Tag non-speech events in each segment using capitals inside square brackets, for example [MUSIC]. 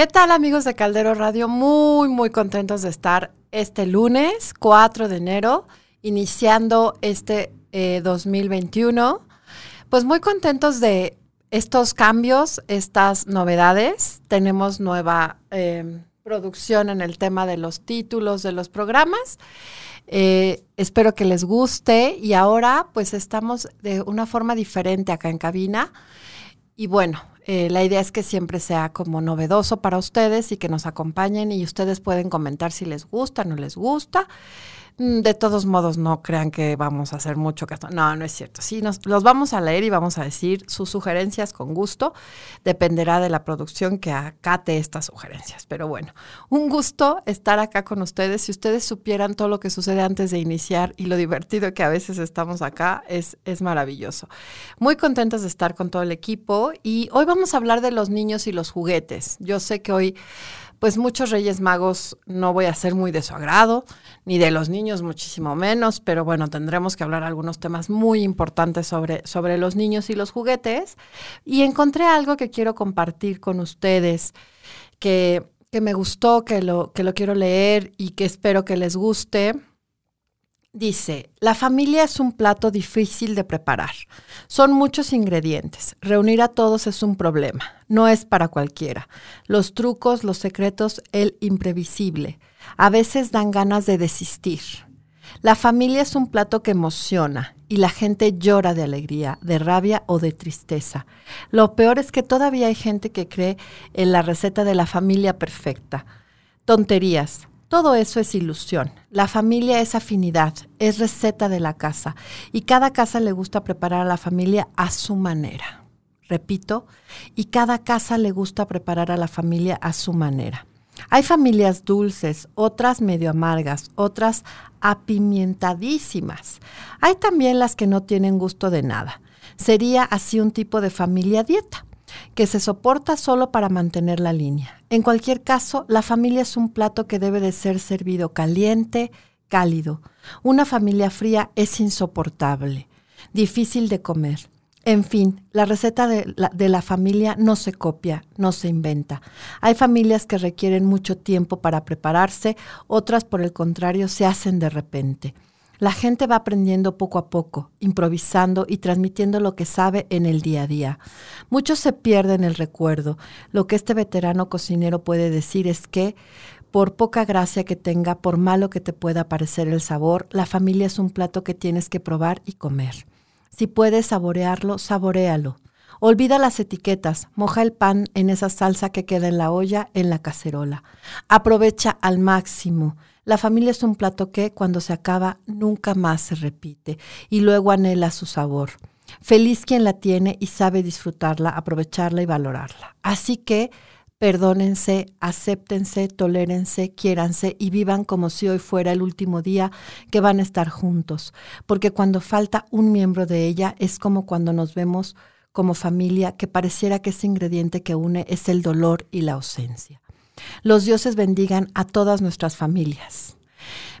¿Qué tal amigos de Caldero Radio? Muy, muy contentos de estar este lunes 4 de enero, iniciando este 2021. Eh, pues muy contentos de estos cambios, estas novedades. Tenemos nueva em, producción en el tema de los títulos de los programas. Eh, espero que les guste y ahora pues estamos de una forma diferente acá en cabina. Y bueno, eh, la idea es que siempre sea como novedoso para ustedes y que nos acompañen y ustedes pueden comentar si les gusta, no les gusta. Mm, de todos modos, no crean que vamos a hacer mucho caso. No, no es cierto. Sí, nos, los vamos a leer y vamos a decir sus sugerencias con gusto. Dependerá de la producción que acate estas sugerencias. Pero bueno, un gusto estar acá con ustedes. Si ustedes supieran todo lo que sucede antes de iniciar y lo divertido que a veces estamos acá, es, es maravilloso. Muy contentos de estar con todo el equipo y hoy vamos a hablar de los niños y los juguetes. Yo sé que hoy pues muchos Reyes Magos no voy a ser muy de su agrado, ni de los niños muchísimo menos, pero bueno, tendremos que hablar algunos temas muy importantes sobre, sobre los niños y los juguetes. Y encontré algo que quiero compartir con ustedes, que, que me gustó, que lo, que lo quiero leer y que espero que les guste. Dice, la familia es un plato difícil de preparar. Son muchos ingredientes. Reunir a todos es un problema. No es para cualquiera. Los trucos, los secretos, el imprevisible. A veces dan ganas de desistir. La familia es un plato que emociona y la gente llora de alegría, de rabia o de tristeza. Lo peor es que todavía hay gente que cree en la receta de la familia perfecta. Tonterías. Todo eso es ilusión. La familia es afinidad, es receta de la casa y cada casa le gusta preparar a la familia a su manera. Repito, y cada casa le gusta preparar a la familia a su manera. Hay familias dulces, otras medio amargas, otras apimentadísimas. Hay también las que no tienen gusto de nada. Sería así un tipo de familia dieta que se soporta solo para mantener la línea. En cualquier caso, la familia es un plato que debe de ser servido caliente, cálido. Una familia fría es insoportable, difícil de comer. En fin, la receta de la, de la, familia no se copia, no se inventa. Hay familias que requieren mucho tiempo para prepararse, otras por el contrario se hacen de repente. La gente va aprendiendo poco a poco, improvisando y transmitiendo lo que sabe en el día a día. Muchos se pierden el recuerdo. Lo que este veterano cocinero puede decir es que, por poca gracia que tenga, por malo que te pueda parecer el sabor, la familia es un plato que tienes que probar y comer. Si puedes saborearlo, saborealo. Olvida las etiquetas, moja el pan en esa salsa que queda en la olla, en la cacerola. Aprovecha al máximo la familia es un plato que cuando se acaba nunca más se repite y luego anhela su sabor. Feliz quien la tiene y sabe disfrutarla, aprovecharla y valorarla. Así que perdónense, acéptense, tolérense, quiéranse y vivan como si hoy fuera el último día que van a estar juntos, porque cuando falta un miembro de ella es como cuando nos vemos como familia que pareciera que ese ingrediente que une es el dolor y la ausencia. Los dioses bendigan a todas nuestras familias.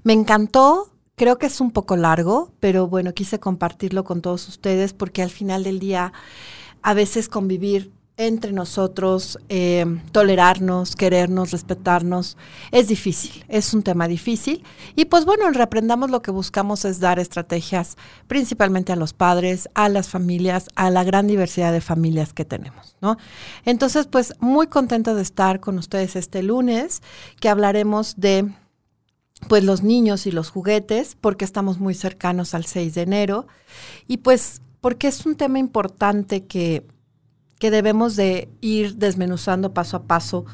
Me encantó, creo que es un poco largo, pero bueno, quise compartirlo con todos ustedes porque al final del día a veces convivir entre nosotros, eh, tolerarnos, querernos, respetarnos, es difícil, es un tema difícil. Y pues bueno, en Reprendamos lo que buscamos es dar estrategias principalmente a los padres, a las familias, a la gran diversidad de familias que tenemos, ¿no? Entonces, pues muy contenta de estar con ustedes este lunes, que hablaremos de pues los niños y los juguetes, porque estamos muy cercanos al 6 de enero, y pues porque es un tema importante que que debemos de ir desmenuzando paso a paso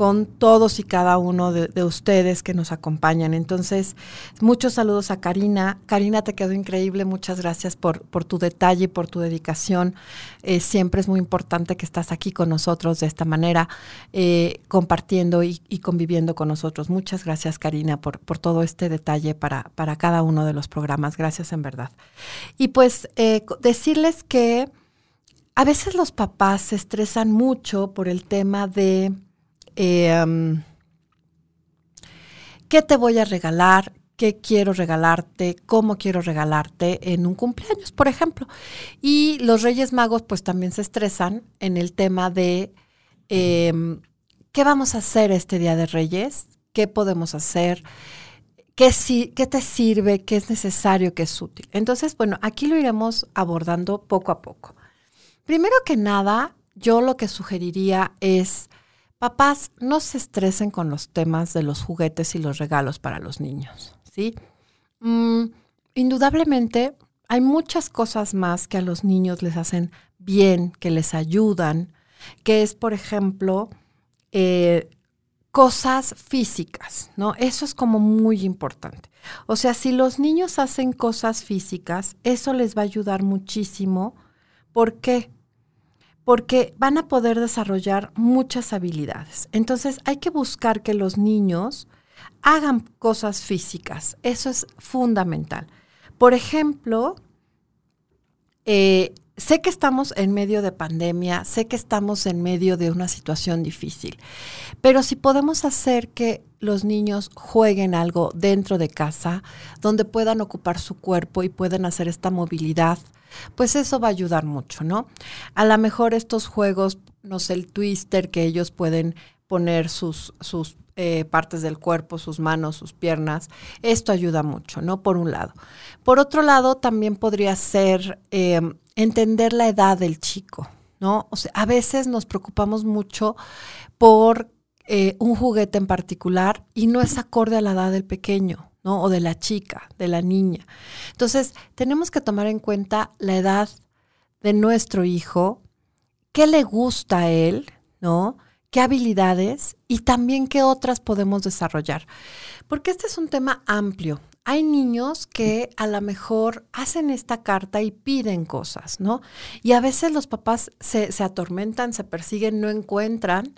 con todos y cada uno de, ustedes que nos acompañan. Entonces, muchos saludos a Karina. Karina, te quedó increíble. Muchas gracias por, por tu detalle, por tu dedicación. Eh, siempre es muy importante que estás aquí con nosotros de esta manera, eh, compartiendo y, conviviendo con nosotros. Muchas gracias, Karina, por, por todo este detalle para, para cada uno de los programas. Gracias en verdad. Y pues eh, decirles que a veces los papás se estresan mucho por el tema de em, qué te voy a regalar, qué quiero regalarte, cómo quiero regalarte en un cumpleaños, por ejemplo. Y los Reyes Magos pues también se estresan en el tema de em, ¿qué vamos a hacer este Día de Reyes? ¿Qué podemos hacer? ¿Qué, ¿Qué te sirve? ¿Qué es necesario? ¿Qué es útil? Entonces, bueno, aquí lo iremos abordando poco a poco. Primero que nada, yo lo que sugeriría es, papás, no se estresen con los temas de los juguetes y los regalos para los niños, ¿sí? Mm, indudablemente, hay muchas cosas más que a los niños les hacen bien, que les ayudan, que es, por ejemplo, eh, cosas físicas, ¿no? Eso es como muy importante. O sea, si los niños hacen cosas físicas, eso les va a ayudar muchísimo. ¿Por qué? Porque van a poder desarrollar muchas habilidades. Entonces hay que buscar que los niños hagan cosas físicas. Eso es fundamental. Por ejemplo, eh, sé que estamos en medio de pandemia, sé que estamos en medio de una situación difícil, pero si podemos hacer que los niños jueguen algo dentro de casa, donde puedan ocupar su cuerpo y puedan hacer esta movilidad, pues eso va a ayudar mucho, ¿no? A lo mejor estos juegos, no sé, el twister que ellos pueden poner sus, sus eh, partes del cuerpo, sus manos, sus piernas. Esto ayuda mucho, ¿no? Por un lado. Por otro lado, también podría ser em, entender la edad del chico, ¿no? O sea, a veces nos preocupamos mucho por eh, un juguete en particular y no es acorde a la edad del pequeño, ¿no? O de la chica, de la niña. Entonces, tenemos que tomar en cuenta la edad de nuestro hijo, qué le gusta a él, ¿no? qué habilidades y también qué otras podemos desarrollar. Porque este es un tema amplio. Hay niños que a lo mejor hacen esta carta y piden cosas, ¿no? Y a veces los papás se, atormentan, se persiguen, no encuentran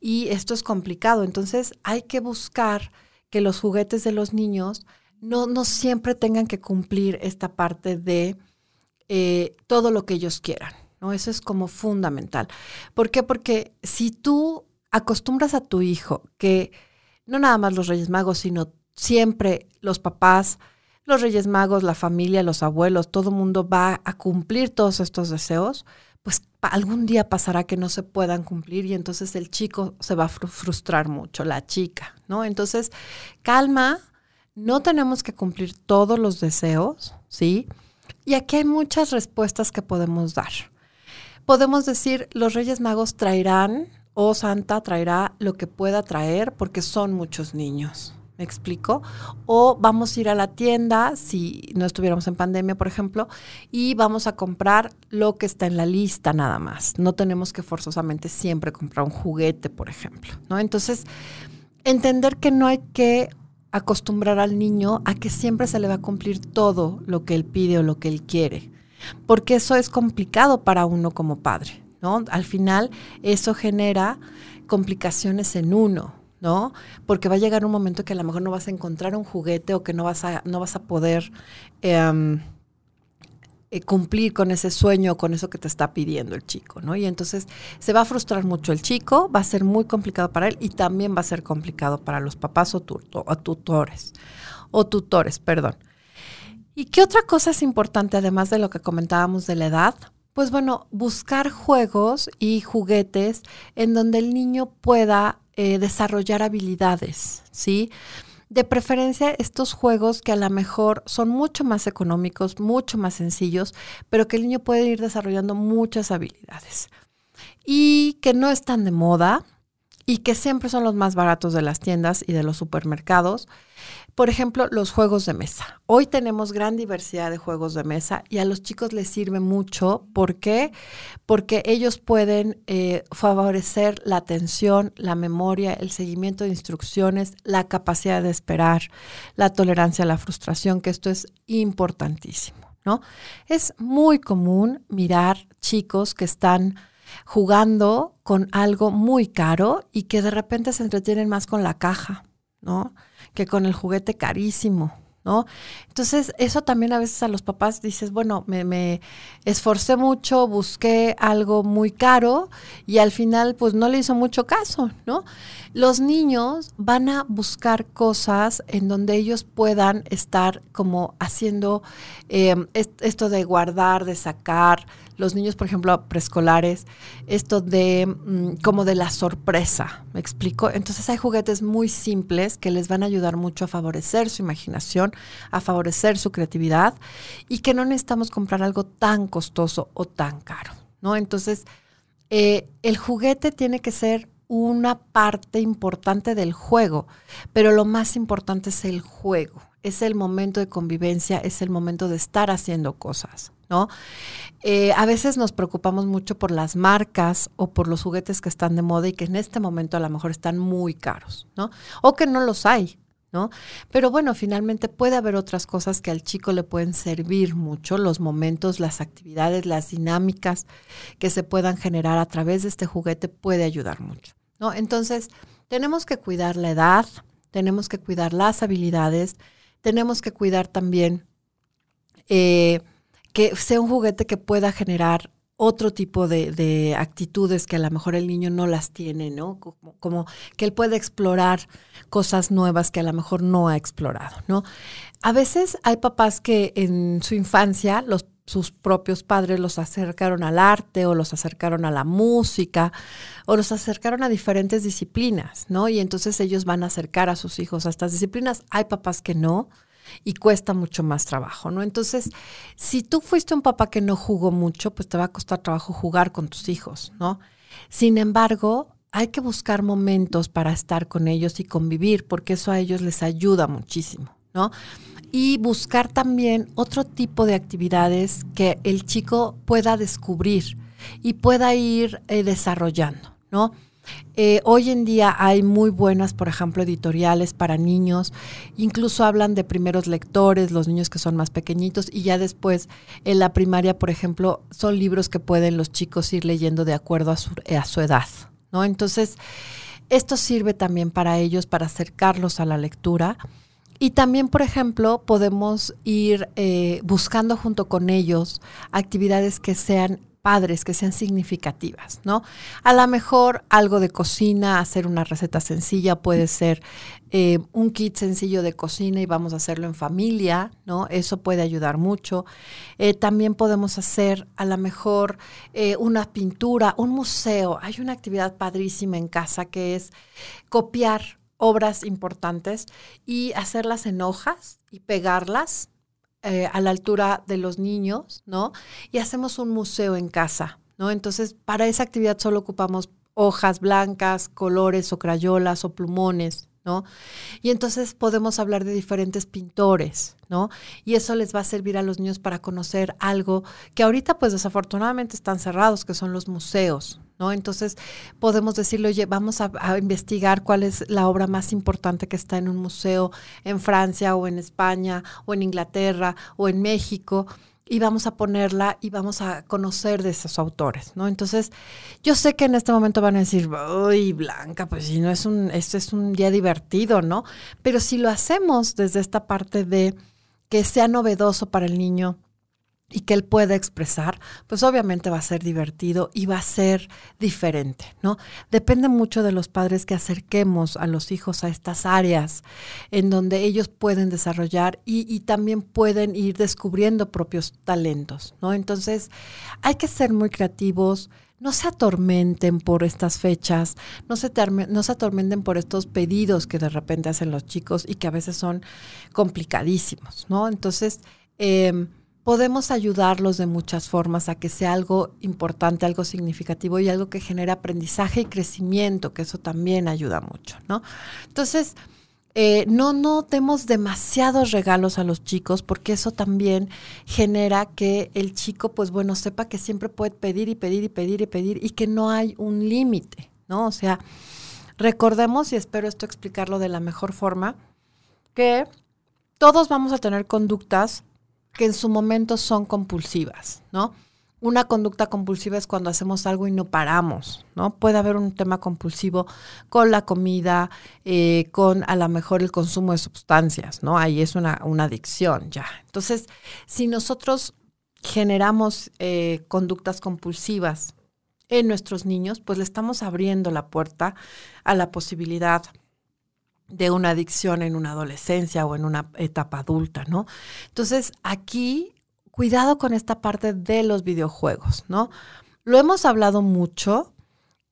y esto es complicado. Entonces hay que buscar que los juguetes de los niños no, no siempre tengan que cumplir esta parte de eh, todo lo que ellos quieran. Eso es como fundamental. ¿Por qué? Porque si tú acostumbras a tu hijo que no nada más los Reyes Magos, sino siempre los papás, los Reyes Magos, la familia, los abuelos, todo el mundo va a cumplir todos estos deseos, pues algún día pasará que no se puedan cumplir y entonces el chico se va a frustrar mucho, la chica, ¿no? Entonces, calma, no tenemos que cumplir todos los deseos, ¿sí? Y aquí hay muchas respuestas que podemos dar podemos decir, los Reyes Magos traerán o Santa traerá lo que pueda traer porque son muchos niños. ¿Me explico? O vamos a ir a la tienda, si no estuviéramos en pandemia, por ejemplo, y vamos a comprar lo que está en la lista nada más. No tenemos que forzosamente siempre comprar un juguete, por ejemplo. ¿no? Entonces, entender que no hay que acostumbrar al niño a que siempre se le va a cumplir todo lo que él pide o lo que él quiere porque eso es complicado para uno como padre, ¿no? Al final eso genera complicaciones en uno, ¿no? Porque va a llegar un momento que a lo mejor no vas a encontrar un juguete o que no vas a, no vas a poder em, eh, cumplir con ese sueño o con eso que te está pidiendo el chico, ¿no? Y entonces se va a frustrar mucho el chico, va a ser muy complicado para él y también va a ser complicado para los papás o tutores, o tutores, perdón. ¿Y qué otra cosa es importante además de lo que comentábamos de la edad? Pues bueno, buscar juegos y juguetes en donde el niño pueda eh, desarrollar habilidades, ¿sí? De preferencia estos juegos que a lo mejor son mucho más económicos, mucho más sencillos, pero que el niño puede ir desarrollando muchas habilidades. Y que no están de moda y que siempre son los más baratos de las tiendas y de los supermercados por ejemplo, los juegos de mesa. Hoy tenemos gran diversidad de juegos de mesa y a los chicos les sirve mucho. ¿Por qué? Porque ellos pueden eh, favorecer la atención, la memoria, el seguimiento de instrucciones, la capacidad de esperar, la tolerancia a la frustración, que esto es importantísimo, ¿no? Es muy común mirar chicos que están jugando con algo muy caro y que de repente se entretienen más con la caja, ¿no? que con el juguete carísimo, ¿no? Entonces, eso también a veces a los papás dices, bueno, me, me, esforcé mucho, busqué algo muy caro y al final pues no le hizo mucho caso, ¿no? Los niños van a buscar cosas en donde ellos puedan estar como haciendo em, esto de guardar, de sacar, los niños, por ejemplo, preescolares, esto de mm, como de la sorpresa, ¿me explico? Entonces hay juguetes muy simples que les van a ayudar mucho a favorecer su imaginación, a favorecer su creatividad y que no necesitamos comprar algo tan costoso o tan caro, ¿no? Entonces, eh, el juguete tiene que ser una parte importante del juego, pero lo más importante es el juego, es el momento de convivencia, es el momento de estar haciendo cosas, Eh, a veces nos preocupamos mucho por las marcas o por los juguetes que están de moda y que en este momento a lo mejor están muy caros, ¿no? O que no los hay, ¿no? Pero bueno, finalmente puede haber otras cosas que al chico le pueden servir mucho, los momentos, las actividades, las dinámicas que se puedan generar a través de este juguete puede ayudar mucho, ¿no? Entonces, tenemos que cuidar la edad, tenemos que cuidar las habilidades, tenemos que cuidar también eh, que sea un juguete que pueda generar otro tipo de, actitudes que a lo mejor el niño no las tiene, ¿no? Como, que él puede explorar cosas nuevas que a lo mejor no ha explorado, ¿no? A veces hay papás que en su infancia los, sus propios padres los acercaron al arte o los acercaron a la música o los acercaron a diferentes disciplinas, ¿no? Y entonces ellos van a acercar a sus hijos a estas disciplinas. Hay papás que no, y cuesta mucho más trabajo, ¿no? Entonces, si tú fuiste un papá que no jugó mucho, pues te va a costar trabajo jugar con tus hijos, ¿no? Sin embargo, hay que buscar momentos para estar con ellos y convivir, porque eso a ellos les ayuda muchísimo, ¿no? Y buscar también otro tipo de actividades que el chico pueda descubrir y pueda ir eh, desarrollando, ¿no? Eh, hoy en día hay muy buenas, por ejemplo, editoriales para niños, incluso hablan de primeros lectores, los niños que son más pequeñitos, y ya después en la primaria, por ejemplo, son libros que pueden los chicos ir leyendo de acuerdo a su, a su edad, ¿no? Entonces, esto sirve también para ellos, para acercarlos a la lectura. Y también, por ejemplo, podemos ir eh, buscando junto con ellos actividades que sean padres, que sean significativas, ¿no? A lo mejor algo de cocina, hacer una receta sencilla, puede ser eh, un kit sencillo de cocina y vamos a hacerlo en familia, ¿no? Eso puede ayudar mucho. Eh, también podemos hacer a lo mejor eh, una pintura, un museo. Hay una actividad padrísima en casa que es copiar obras importantes y hacerlas en hojas y pegarlas eh, a la altura de los niños, ¿no? Y hacemos un museo en casa, ¿no? Entonces, para esa actividad solo ocupamos hojas blancas, colores o crayolas o plumones, ¿no? Y entonces podemos hablar de diferentes pintores, ¿no? Y eso les va a servir a los niños para conocer algo que ahorita pues desafortunadamente están cerrados, que son los museos, ¿no? Entonces podemos decirle, oye, vamos a, investigar cuál es la obra más importante que está en un museo en Francia o en España o en Inglaterra o en México y vamos a ponerla y vamos a conocer de esos autores, ¿no? Entonces, yo sé que en este momento van a decir, uy, Blanca, pues si no es un, esto es un día divertido, ¿no? Pero si lo hacemos desde esta parte de que sea novedoso para el niño, y que él pueda expresar, pues obviamente va a ser divertido y va a ser diferente, ¿no? Depende mucho de los padres que acerquemos a los hijos a estas áreas en donde ellos pueden desarrollar y, y también pueden ir descubriendo propios talentos, ¿no? Entonces, hay que ser muy creativos, no se atormenten por estas fechas, no se, no se atormenten por estos pedidos que de repente hacen los chicos y que a veces son complicadísimos, ¿no? Entonces, eh, podemos ayudarlos de muchas formas a que sea algo importante, algo significativo y algo que genere aprendizaje y crecimiento, que eso también ayuda mucho, ¿no? Entonces, eh, no, no demos demasiados regalos a los chicos porque eso también genera que el chico, pues bueno, sepa que siempre puede pedir y pedir y pedir y pedir y que no hay un límite, ¿no? O sea, recordemos, y espero esto explicarlo de la mejor forma, que todos vamos a tener conductas que en su momento son compulsivas, ¿no? Una conducta compulsiva es cuando hacemos algo y no paramos, ¿no? Puede haber un tema compulsivo con la comida, eh, con a lo mejor el consumo de sustancias, ¿no? Ahí es una, adicción ya. Entonces, si nosotros generamos eh, conductas compulsivas en nuestros niños, pues le estamos abriendo la puerta a la posibilidad de una adicción en una adolescencia o en una etapa adulta, ¿no? Entonces, aquí cuidado con esta parte de los videojuegos, ¿no? Lo hemos hablado mucho.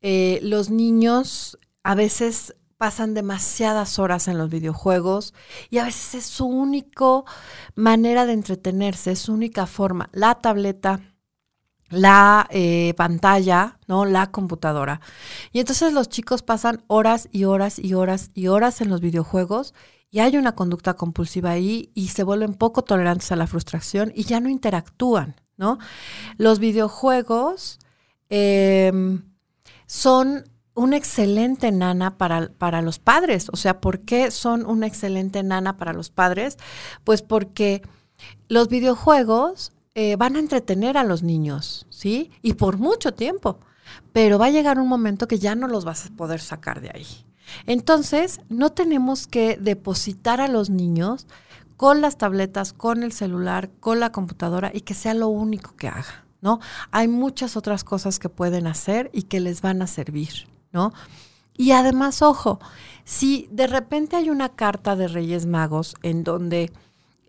Eh, los niños a veces pasan demasiadas horas en los videojuegos y a veces es su única manera de entretenerse, es su única forma. La tableta, la eh, pantalla, ¿no? La computadora. Y entonces los chicos pasan horas y horas y horas y horas en los videojuegos y hay una conducta compulsiva ahí y se vuelven poco tolerantes a la frustración y ya no interactúan, ¿no? Los videojuegos em, son una excelente nana para, para, los padres. O sea, ¿por qué son una excelente nana para los padres? Pues porque los videojuegos eh, van a entretener a los niños, ¿sí? Y por mucho tiempo. Pero va a llegar un momento que ya no los vas a poder sacar de ahí. Entonces, no tenemos que depositar a los niños con las tabletas, con el celular, con la computadora y que sea lo único que haga, ¿no? Hay muchas otras cosas que pueden hacer y que les van a servir. ¿no? Y además, ojo, si de repente hay una carta de Reyes Magos en donde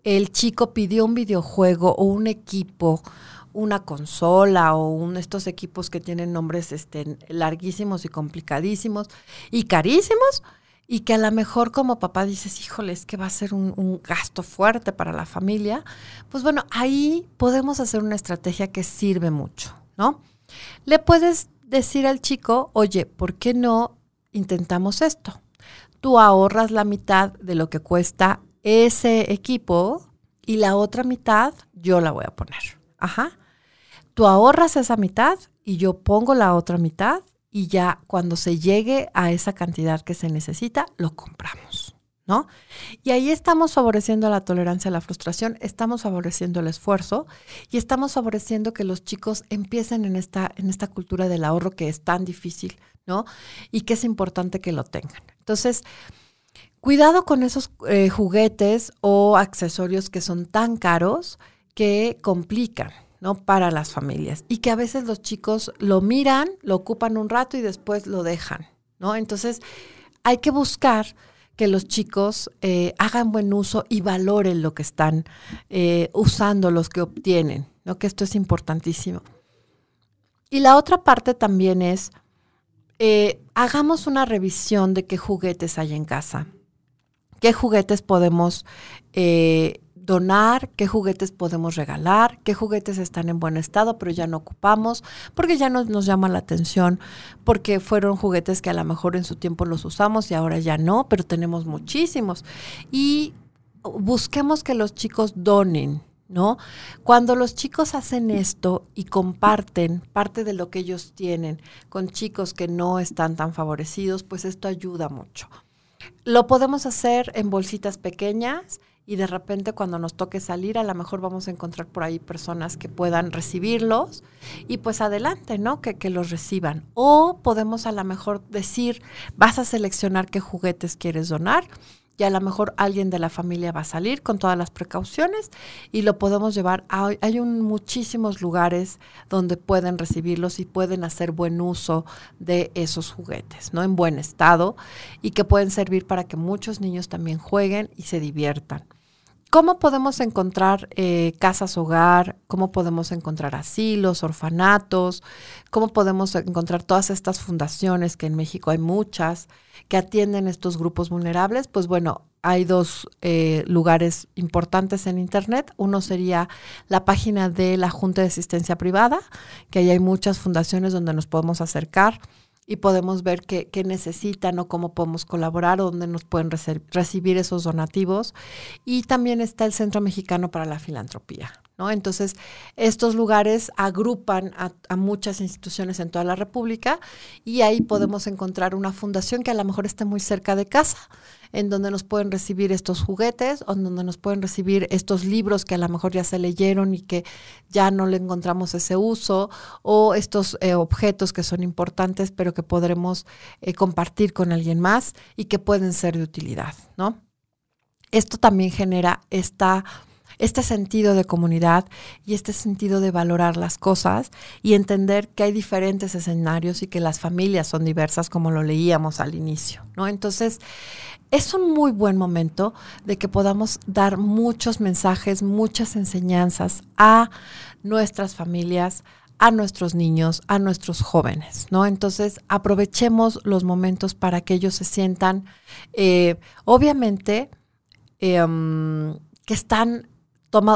el chico pidió un videojuego o un equipo, una consola o un estos equipos que tienen nombres este, larguísimos y complicadísimos y carísimos, y que a lo mejor como papá dices, híjole, es que va a ser un, un, gasto fuerte para la familia, pues bueno, ahí podemos hacer una estrategia que sirve mucho, ¿no? Le puedes decir al chico, oye, ¿por qué no intentamos esto? Tú ahorras la mitad de lo que cuesta ese equipo y la otra mitad yo la voy a poner. Ajá. Tú ahorras esa mitad y yo pongo la otra mitad y ya cuando se llegue a esa cantidad que se necesita, lo compramos. ¿no? Y ahí estamos favoreciendo la tolerancia a la frustración, estamos favoreciendo el esfuerzo y estamos favoreciendo que los chicos empiecen en esta, en esta cultura del ahorro que es tan difícil, ¿no? Y que es importante que lo tengan. Entonces, cuidado con esos eh, juguetes o accesorios que son tan caros que complican, ¿no? Para las familias y que a veces los chicos lo miran, lo ocupan un rato y después lo dejan, ¿no? Entonces, hay que buscar que los chicos eh, hagan buen uso y valoren lo que están eh, usando, los que obtienen, ¿no? que esto es importantísimo. Y la otra parte también es, hagamos una revisión de qué juguetes hay en casa, qué juguetes podemos donar, qué juguetes podemos regalar, qué juguetes están en buen estado, pero ya no ocupamos, porque ya no nos llama la atención, porque fueron juguetes que a lo mejor en su tiempo los usamos y ahora ya no, pero tenemos muchísimos. Y busquemos que los chicos donen, ¿no? Cuando los chicos hacen esto y comparten parte de lo que ellos tienen con chicos que no están tan favorecidos, pues esto ayuda mucho. Lo podemos hacer en bolsitas pequeñas y de repente cuando nos toque salir a lo mejor vamos a encontrar por ahí personas que puedan recibirlos y pues adelante, ¿no? Que, que los reciban. O podemos a lo mejor decir, vas a seleccionar qué juguetes quieres donar y a lo mejor alguien de la familia va a salir con todas las precauciones y lo podemos llevar a, hay un, muchísimos lugares donde pueden recibirlos y pueden hacer buen uso de esos juguetes, ¿no? En buen estado y que pueden servir para que muchos niños también jueguen y se diviertan. ¿Cómo podemos encontrar eh, casas hogar? ¿Cómo podemos encontrar asilos, orfanatos? ¿Cómo podemos encontrar todas estas fundaciones, que en México hay muchas, que atienden estos grupos vulnerables? Pues bueno, hay dos eh, lugares importantes en Internet. Uno sería la página de la Junta de Asistencia Privada, que ahí hay muchas fundaciones donde nos podemos acercar y podemos ver qué, necesitan o cómo podemos colaborar o dónde nos pueden recibir esos donativos. Y también está el Centro Mexicano para la Filantropía. ¿no? Entonces, estos lugares agrupan a, a, muchas instituciones en toda la República y ahí podemos encontrar una fundación que a lo mejor esté muy cerca de casa en donde nos pueden recibir estos juguetes, o en donde nos pueden recibir estos libros que a lo mejor ya se leyeron y que ya no le encontramos ese uso, o estos eh, objetos que son importantes pero que podremos eh, compartir con alguien más y que pueden ser de utilidad, ¿no? Esto también genera esta este sentido de comunidad y este sentido de valorar las cosas y entender que hay diferentes escenarios y que las familias son diversas como lo leíamos al inicio, ¿no? Entonces, es un muy buen momento de que podamos dar muchos mensajes, muchas enseñanzas a nuestras familias, a nuestros niños, a nuestros jóvenes, ¿no? Entonces, aprovechemos los momentos para que ellos se sientan, eh, obviamente, em, que están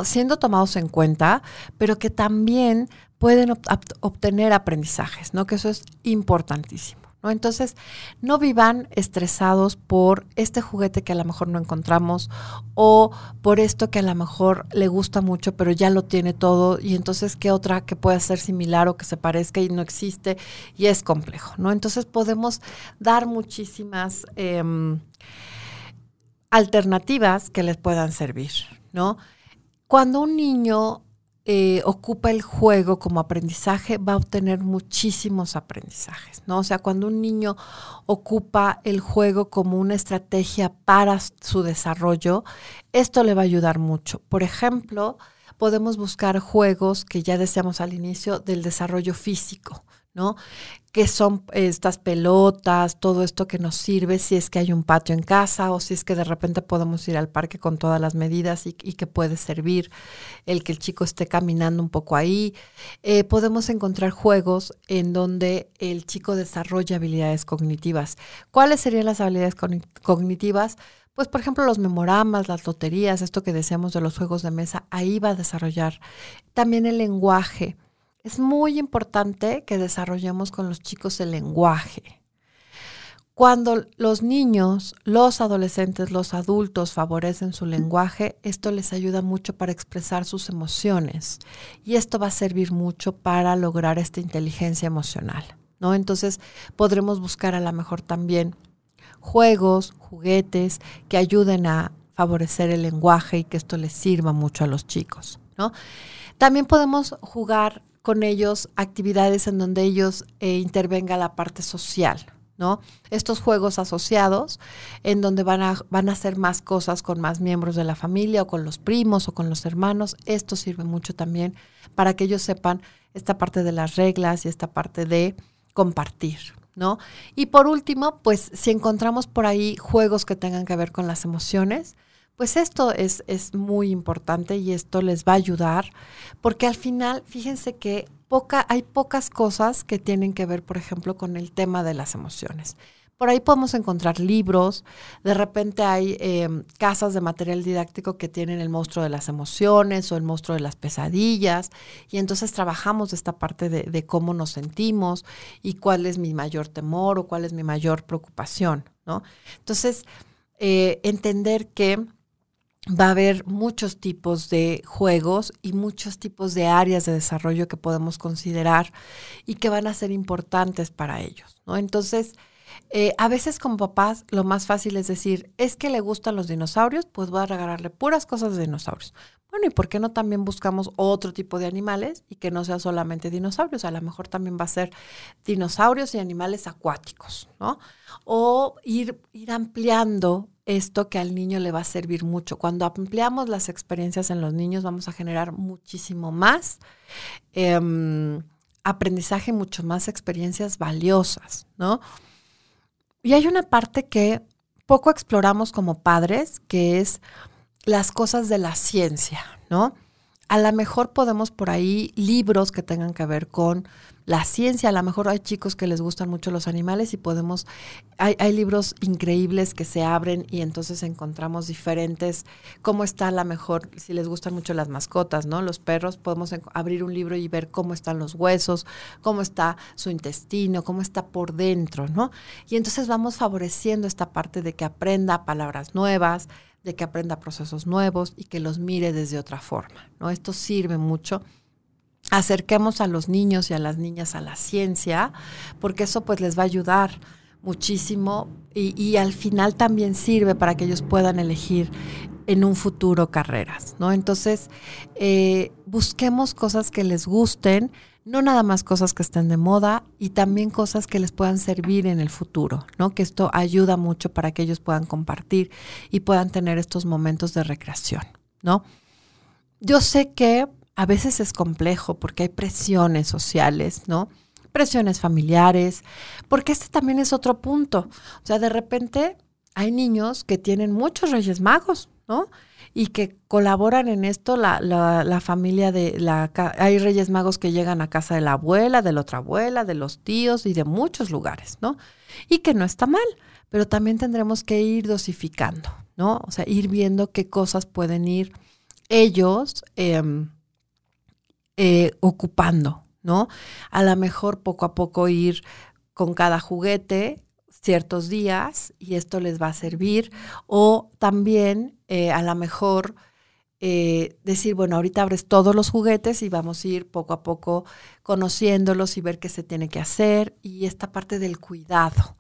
siendo tomados en cuenta, pero que también pueden obtener aprendizajes, ¿no? Que eso es importantísimo. ¿No? Entonces, no vivan estresados por este juguete que a lo mejor no encontramos o por esto que a lo mejor le gusta mucho, pero ya lo tiene todo y entonces qué otra que pueda ser similar o que se parezca y no existe y es complejo, ¿no? Entonces podemos dar muchísimas em, alternativas que les puedan servir, ¿no? Cuando un niño eh, ocupa el juego como aprendizaje, va a obtener muchísimos aprendizajes, ¿no? O sea, cuando un niño ocupa el juego como una estrategia para su desarrollo, esto le va a ayudar mucho. Por ejemplo, podemos buscar juegos que ya decíamos al inicio del desarrollo físico, ¿no? Que son estas pelotas, todo esto que nos sirve si es que hay un patio en casa o si es que de repente podemos ir al parque con todas las medidas y, que puede servir el que el chico esté caminando un poco ahí. Eh, podemos encontrar juegos en donde el chico desarrolla habilidades cognitivas. ¿Cuáles serían las habilidades cognitivas? Pues por ejemplo los memoramas, las loterías, esto que decíamos de los juegos de mesa, ahí va a desarrollar. También el lenguaje es muy importante que desarrollemos con los chicos el lenguaje. Cuando los niños, los adolescentes, los adultos favorecen su lenguaje, esto les ayuda mucho para expresar sus emociones y esto va a servir mucho para lograr esta inteligencia emocional, ¿no? Entonces, podremos buscar a lo mejor también juegos, juguetes que ayuden a favorecer el lenguaje y que esto les sirva mucho a los chicos, ¿no? También podemos jugar con ellos actividades en donde ellos eh, intervenga la parte social, ¿no? Estos juegos asociados en donde van a, van a hacer más cosas con más miembros de la familia o con los primos o con los hermanos, esto sirve mucho también para que ellos sepan esta parte de las reglas y esta parte de compartir, ¿no? Y por último, pues si encontramos por ahí juegos que tengan que ver con las emociones, pues esto es, es muy importante y esto les va a ayudar, porque al final, fíjense que poca, hay pocas cosas que tienen que ver, por ejemplo, con el tema de las emociones. Por ahí podemos encontrar libros, de repente hay em, casas de material didáctico que tienen el monstruo de las emociones o el monstruo de las pesadillas, y entonces trabajamos esta parte de, cómo nos sentimos y cuál es mi mayor temor o cuál es mi mayor preocupación, ¿no? Entonces, eh, entender que va a haber muchos tipos de juegos y muchos tipos de áreas de desarrollo que podemos considerar y que van a ser importantes para ellos, ¿no? Entonces, eh, a veces como papás lo más fácil es decir, es que le gustan los dinosaurios, pues voy a regalarle puras cosas de dinosaurios. Bueno, ¿y por qué no también buscamos otro tipo de animales y que no sea solamente dinosaurios? A lo mejor también va a ser dinosaurios y animales acuáticos, ¿no? O ir, ir ampliando esto que al niño le va a servir mucho. Cuando ampliamos las experiencias en los niños, vamos a generar muchísimo más em, aprendizaje, mucho más experiencias valiosas, ¿no? Y hay una parte que poco exploramos como padres, que es las cosas de la ciencia, ¿no? A lo mejor podemos por ahí libros que tengan que ver con la ciencia, a lo mejor hay chicos que les gustan mucho los animales y podemos, hay, hay libros increíbles que se abren y entonces encontramos diferentes, cómo está a lo mejor, si les gustan mucho las mascotas, ¿no? Los perros, podemos abrir un libro y ver cómo están los huesos, cómo está su intestino, cómo está por dentro, ¿no? Y entonces vamos favoreciendo esta parte de que aprenda palabras nuevas, de que aprenda procesos nuevos y que los mire desde otra forma, ¿no? Esto sirve mucho acerquemos a los niños y a las niñas a la ciencia, porque eso pues les va a ayudar muchísimo y, al final también sirve para que ellos puedan elegir en un futuro carreras, ¿no? Entonces, eh, busquemos cosas que les gusten, no nada más cosas que estén de moda y también cosas que les puedan servir en el futuro, ¿no? Que esto ayuda mucho para que ellos puedan compartir y puedan tener estos momentos de recreación, ¿no? Yo sé que a veces es complejo porque hay presiones sociales, ¿no? Presiones familiares, porque este también es otro punto. O sea, de repente hay niños que tienen muchos Reyes Magos, ¿no? Y que colaboran en esto la, la, familia de la... Hay Reyes Magos que llegan a casa de la abuela, de la otra abuela, de los tíos y de muchos lugares, ¿no? Y que no está mal, pero también tendremos que ir dosificando, ¿no? O sea, ir viendo qué cosas pueden ir ellos em, eh, ocupando, ¿no? A lo mejor poco a poco ir con cada juguete ciertos días y esto les va a servir. O también eh, a lo mejor eh, decir, bueno, ahorita abres todos los juguetes y vamos a ir poco a poco conociéndolos y ver qué se tiene que hacer y esta parte del cuidado.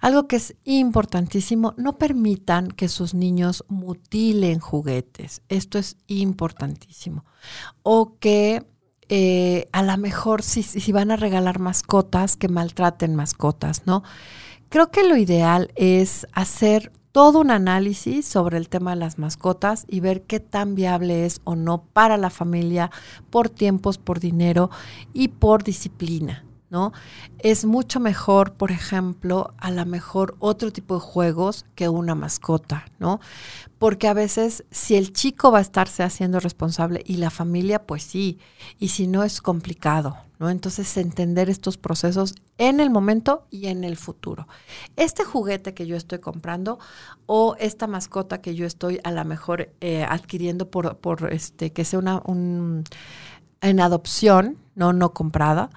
Algo que es importantísimo, no permitan que sus niños mutilen juguetes. Esto es importantísimo. O que eh, a lo mejor si, si van a regalar mascotas, que maltraten mascotas, ¿no? Creo que lo ideal es hacer todo un análisis sobre el tema de las mascotas y ver qué tan viable es o no para la familia por tiempos, por dinero y por disciplina. Es mucho mejor, por ejemplo, a lo mejor otro tipo de juegos que una mascota, ¿no? Porque a veces si el chico va a estarse haciendo responsable y la familia, pues sí, y si no es complicado, ¿no? Entonces entender estos procesos en el momento y en el futuro. Este juguete que yo estoy comprando o esta mascota que yo estoy a lo mejor eh, adquiriendo por, por este, que sea una un, en adopción, no, no comprada,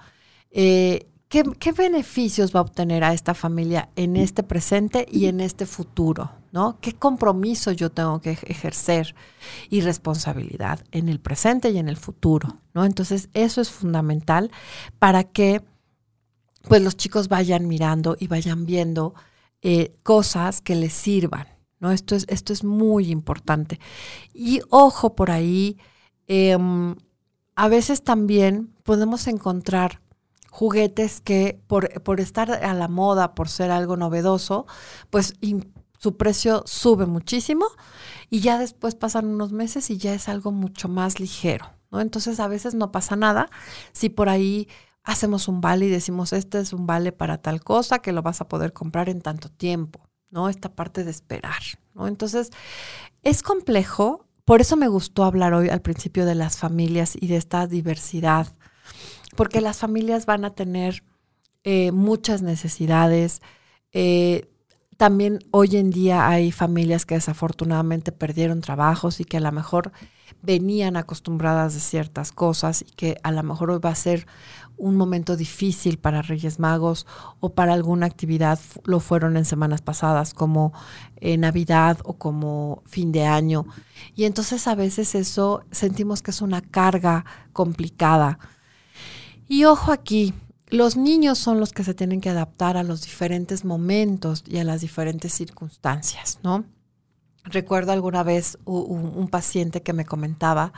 eh, ¿qué, beneficios va a obtener a esta familia en este presente y en este futuro? ¿no? ¿Qué compromiso yo tengo que ejercer y responsabilidad en el presente y en el futuro? ¿no? Entonces, eso es fundamental para que pues, los chicos vayan mirando y vayan viendo eh, cosas que les sirvan. ¿no? Esto, es, esto es muy importante. Y ojo por ahí, em, a veces también podemos encontrar juguetes que por, por, estar a la moda, por ser algo novedoso, pues su precio sube muchísimo y ya después pasan unos meses y ya es algo mucho más ligero, ¿no? Entonces a veces no pasa nada si por ahí hacemos un vale y decimos, este es un vale para tal cosa que lo vas a poder comprar en tanto tiempo, ¿no? Esta parte de esperar, ¿no? Entonces es complejo, por eso me gustó hablar hoy al principio de las familias y de esta diversidad porque las familias van a tener eh, muchas necesidades. Eh, también hoy en día hay familias que desafortunadamente perdieron trabajos y que a lo mejor venían acostumbradas de ciertas cosas y que a lo mejor hoy va a ser un momento difícil para Reyes Magos o para alguna actividad, lo fueron en semanas pasadas como eh, Navidad o como fin de año. Y entonces a veces eso sentimos que es una carga complicada y ojo aquí, los niños son los que se tienen que adaptar a los diferentes momentos y a las diferentes circunstancias, ¿no? Recuerdo alguna vez un, paciente que me comentaba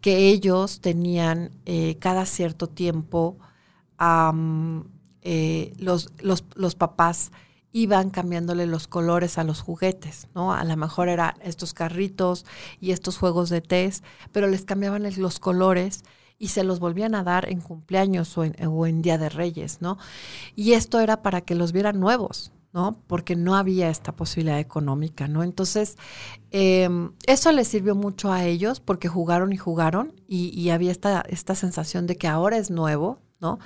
que ellos tenían eh, cada cierto tiempo, eh, los, los, los papás iban cambiándole los colores a los juguetes, ¿no? A lo mejor eran estos carritos y estos juegos de test, pero les cambiaban los colores y se los volvían a dar en cumpleaños o en, Día de Reyes, ¿no? Y esto era para que los vieran nuevos, ¿no? Porque no había esta posibilidad económica, ¿no? Entonces, em, eso les sirvió mucho a ellos porque jugaron y jugaron y, había esta, esta sensación de que ahora es nuevo, ¿no?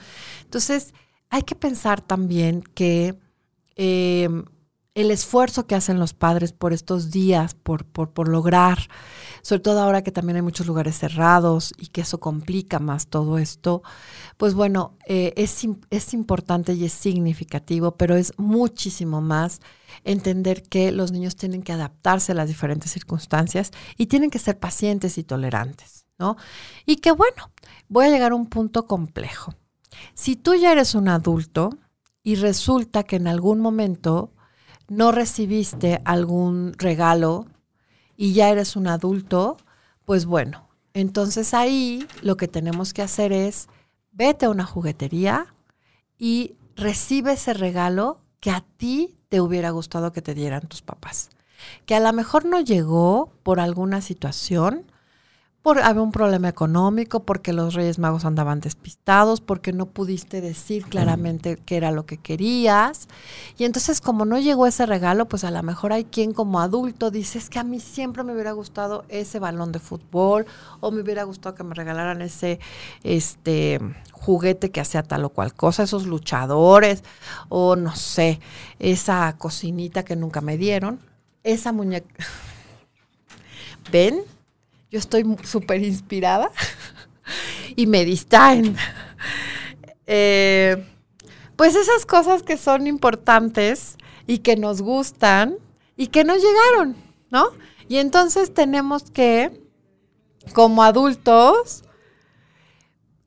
Entonces, hay que pensar también que em, el esfuerzo que hacen los padres por estos días, por, por, lograr, sobre todo ahora que también hay muchos lugares cerrados y que eso complica más todo esto, pues bueno, eh, es, es importante y es significativo, pero es muchísimo más entender que los niños tienen que adaptarse a las diferentes circunstancias y tienen que ser pacientes y tolerantes, ¿no? Y que bueno, voy a llegar a un punto complejo. Si tú ya eres un adulto y resulta que en algún momento no recibiste algún regalo y ya eres un adulto, pues bueno, entonces ahí lo que tenemos que hacer es vete a una juguetería y recibe ese regalo que a ti te hubiera gustado que te dieran tus papás. Que a lo mejor no llegó por alguna situación, por había un problema económico, porque los Reyes Magos andaban despistados, porque no pudiste decir claramente qué era lo que querías. Y entonces como no llegó ese regalo, pues a lo mejor hay quien como adulto dice, es que a mí siempre me hubiera gustado ese balón de fútbol o me hubiera gustado que me regalaran ese este juguete que hacía tal o cual cosa, esos luchadores o no sé, esa cocinita que nunca me dieron, esa muñeca. [LAUGHS] ¿Ven? Yo estoy súper inspirada [LAUGHS] y me distraen. Eh, pues esas cosas que son importantes y que nos gustan y que no llegaron, ¿no? Y entonces tenemos que, como adultos,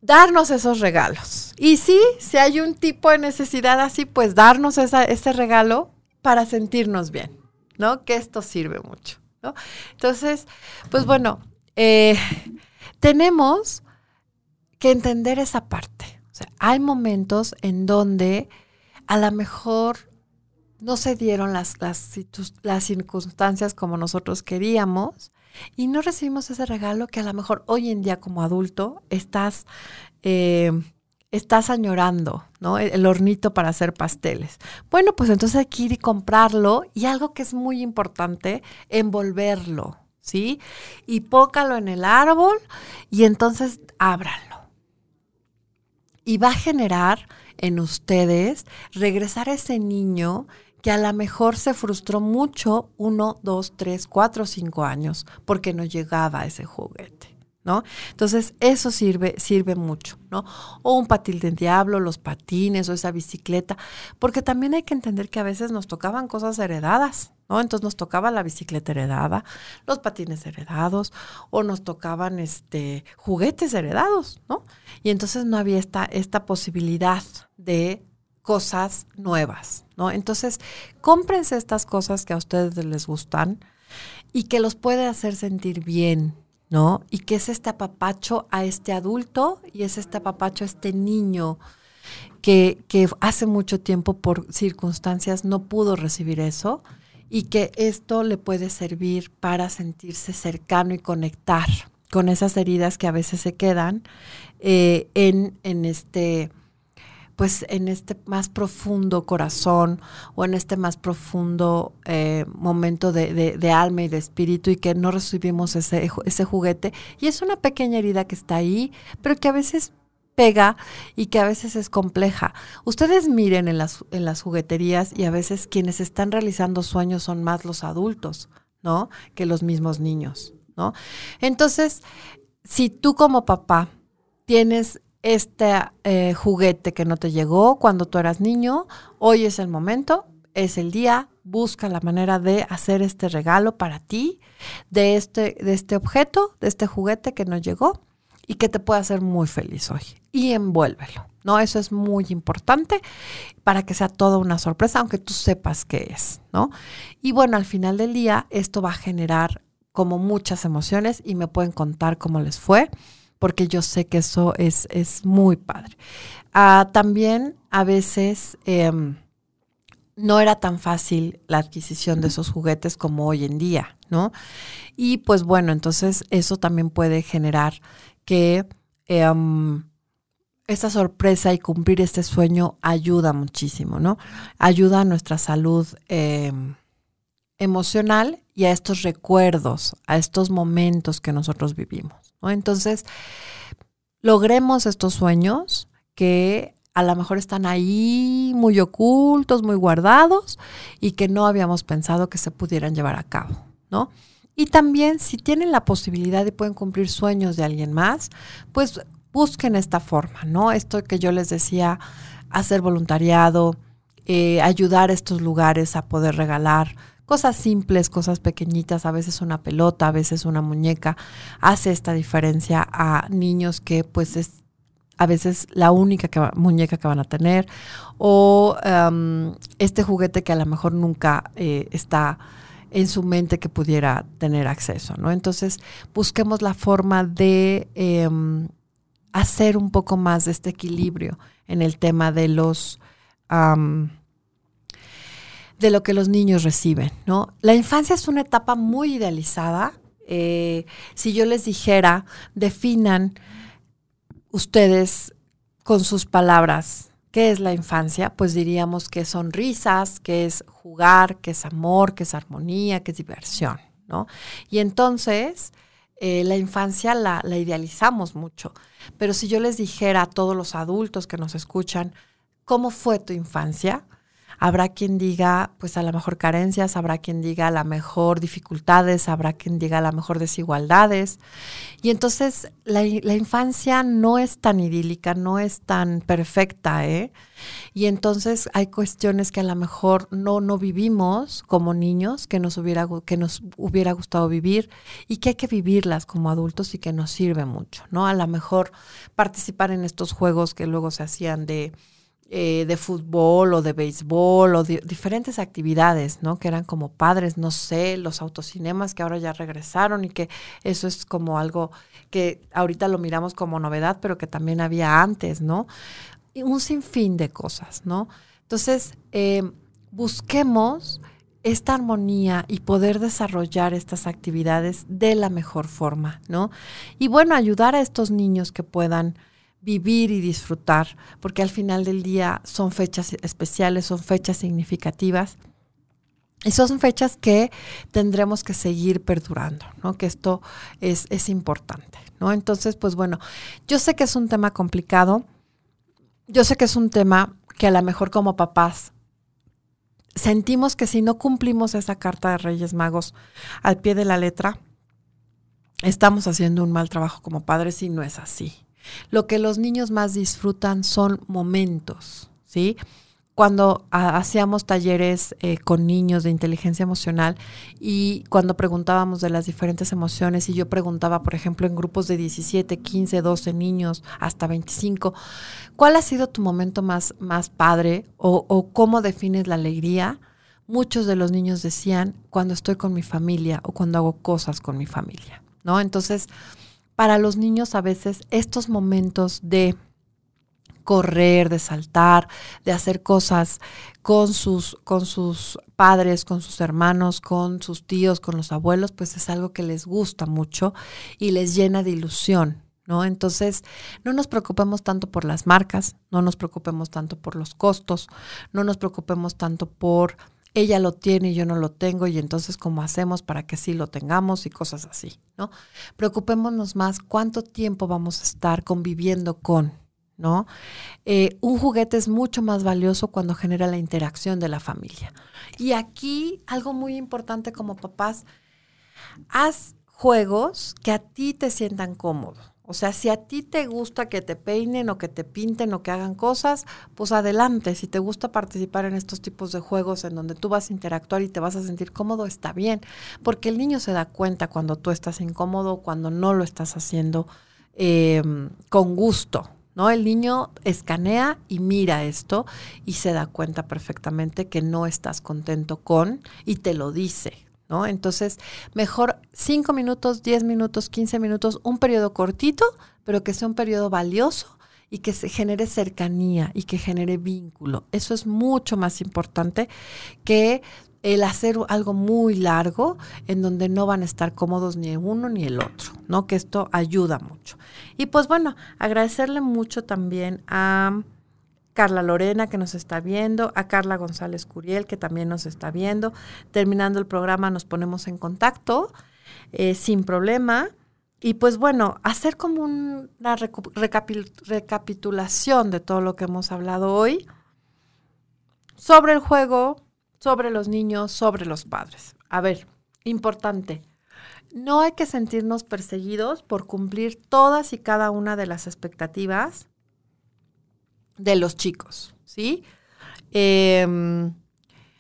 darnos esos regalos. Y sí, si hay un tipo de necesidad así, pues darnos ese regalo para sentirnos bien, ¿no? Que esto sirve mucho, ¿no? Entonces, pues bueno, eh, tenemos que entender esa parte. O sea, hay momentos en donde a lo mejor no se dieron las, las, circunstancias como nosotros queríamos y no recibimos ese regalo que a lo mejor hoy en día como adulto estás, eh, estás añorando, ¿no? El, el, hornito para hacer pasteles. Bueno, pues entonces hay que ir y comprarlo y algo que es muy importante, envolverlo. Y pócalo en el árbol y entonces ábranlo. Y va a generar en ustedes regresar a ese niño que a lo mejor se frustró mucho uno, dos, tres, cuatro, cinco años porque no llegaba ese juguete. ¿No? Entonces, eso sirve, sirve mucho, ¿no? O un patil de diablo, los patines o esa bicicleta, porque también hay que entender que a veces nos tocaban cosas heredadas, ¿no? Entonces nos tocaba la bicicleta heredada, los patines heredados, o nos tocaban este juguetes heredados, ¿no? Y entonces no había esta, esta posibilidad de cosas nuevas, ¿no? Entonces, cómprense estas cosas que a ustedes les gustan y que los puede hacer sentir bien, ¿no? Y que es este apapacho a este adulto y es este apapacho a este niño que, que hace mucho tiempo por circunstancias no pudo recibir eso y que esto le puede servir para sentirse cercano y conectar con esas heridas que a veces se quedan eh, en, en este pues en este más profundo corazón o en este más profundo eh, momento de, de, alma y de espíritu y que no recibimos ese, ese juguete. Y es una pequeña herida que está ahí, pero que a veces pega y que a veces es compleja. Ustedes miren en las, en las jugueterías y a veces quienes están realizando sueños son más los adultos, ¿no? Que los mismos niños, ¿no? Entonces, si tú como papá tienes este eh, juguete que no te llegó cuando tú eras niño, hoy es el momento, es el día, busca la manera de hacer este regalo para ti, de este, de este objeto, de este juguete que no llegó y que te pueda hacer muy feliz hoy. Y envuélvelo, ¿no? Eso es muy importante para que sea toda una sorpresa, aunque tú sepas qué es, ¿no? Y bueno, al final del día, esto va a generar como muchas emociones y me pueden contar cómo les fue porque yo sé que eso es, es muy padre. Ah, también a veces em, no era tan fácil la adquisición de esos juguetes como hoy en día, ¿no? Y pues bueno, entonces eso también puede generar que em, esta sorpresa y cumplir este sueño ayuda muchísimo, ¿no? Ayuda a nuestra salud em, emocional y a estos recuerdos, a estos momentos que nosotros vivimos. Entonces, logremos estos sueños que a lo mejor están ahí muy ocultos, muy guardados y que no habíamos pensado que se pudieran llevar a cabo, ¿no? Y también si tienen la posibilidad y pueden cumplir sueños de alguien más, pues busquen esta forma, ¿no? Esto que yo les decía, hacer voluntariado, eh, ayudar a estos lugares a poder regalar cosas simples, cosas pequeñitas, a veces una pelota, a veces una muñeca, hace esta diferencia a niños que pues es a veces la única muñeca que van a tener o em, este juguete que a lo mejor nunca eh, está en su mente que pudiera tener acceso, ¿no? Entonces busquemos la forma de em, hacer un poco más de este equilibrio en el tema de los de lo que los niños reciben, ¿no? La infancia es una etapa muy idealizada Eh, si yo les dijera, definan ustedes con sus palabras qué es la infancia, pues diríamos que son risas, que es jugar, que es amor, que es armonía, que es diversión, ¿no? Y entonces eh, la infancia la, la idealizamos mucho. Pero si yo les dijera a todos los adultos que nos escuchan, ¿cómo fue tu infancia? Habrá quien diga, pues a lo mejor carencias, habrá quien diga a lo mejor dificultades, habrá quien diga a lo mejor desigualdades. Y entonces la, la infancia no es tan idílica, no es tan perfecta, ¿eh? Y entonces hay cuestiones que a lo mejor no, no vivimos como niños, que nos, hubiera, que nos hubiera gustado vivir y que hay que vivirlas como adultos y que nos sirve mucho, ¿no? A lo mejor participar en estos juegos que luego se hacían de eh, de fútbol o de béisbol o de diferentes actividades, ¿no? Que eran como padres, no sé, los autocinemas que ahora ya regresaron y que eso es como algo que ahorita lo miramos como novedad, pero que también había antes, ¿no? Y un sinfín de cosas, ¿no? Entonces, eh, busquemos esta armonía y poder desarrollar estas actividades de la mejor forma, ¿no? Y bueno, ayudar a estos niños que puedan vivir y disfrutar, porque al final del día son fechas especiales, son fechas significativas. Y son fechas que tendremos que seguir perdurando, ¿no? Que esto es, es importante, ¿no? Entonces, pues bueno, yo sé que es un tema complicado, yo sé que es un tema que a lo mejor como papás sentimos que si no cumplimos esa carta de Reyes Magos al pie de la letra, estamos haciendo un mal trabajo como padres y no es así. Lo que los niños más disfrutan son momentos, ¿sí? Cuando hacíamos talleres eh, con niños de inteligencia emocional y cuando preguntábamos de las diferentes emociones y yo preguntaba, por ejemplo, en grupos de 17, 15, 12 niños, hasta 25, ¿cuál ha sido tu momento más, más padre o, o cómo defines la alegría? Muchos de los niños decían cuando estoy con mi familia o cuando hago cosas con mi familia, ¿no? Entonces, para los niños a veces estos momentos de correr, de saltar, de hacer cosas con sus, con sus padres, con sus hermanos, con sus tíos, con los abuelos, pues es algo que les gusta mucho y les llena de ilusión. ¿No? Entonces, no nos preocupemos tanto por las marcas, no nos preocupemos tanto por los costos, no nos preocupemos tanto por ella lo tiene y yo no lo tengo y entonces cómo hacemos para que sí lo tengamos y cosas así, ¿no? Preocupémonos más cuánto tiempo vamos a estar conviviendo con, ¿no? Eh, un juguete es mucho más valioso cuando genera la interacción de la familia. Y aquí algo muy importante como papás, haz juegos que a ti te sientan cómodos. O sea, si a ti te gusta que te peinen o que te pinten o que hagan cosas, pues adelante. Si te gusta participar en estos tipos de juegos en donde tú vas a interactuar y te vas a sentir cómodo, está bien. Porque el niño se da cuenta cuando tú estás incómodo cuando no lo estás haciendo em, con gusto. ¿No? El niño escanea y mira esto y se da cuenta perfectamente que no estás contento con y te lo dice, ¿no? Entonces, mejor 5 minutos, 10 minutos, 15 minutos, un periodo cortito, pero que sea un periodo valioso y que se genere cercanía y que genere vínculo. Eso es mucho más importante que el hacer algo muy largo en donde no van a estar cómodos ni el uno ni el otro, ¿no? Que esto ayuda mucho. Y pues bueno, agradecerle mucho también a Carla Lorena que nos está viendo, a Carla González Curiel que también nos está viendo. Terminando el programa nos ponemos en contacto eh, sin problema. Y pues bueno, hacer como una recapitulación de todo lo que hemos hablado hoy sobre el juego, sobre los niños, sobre los padres. A ver, importante. No hay que sentirnos perseguidos por cumplir todas y cada una de las expectativas de los chicos, ¿sí? Em,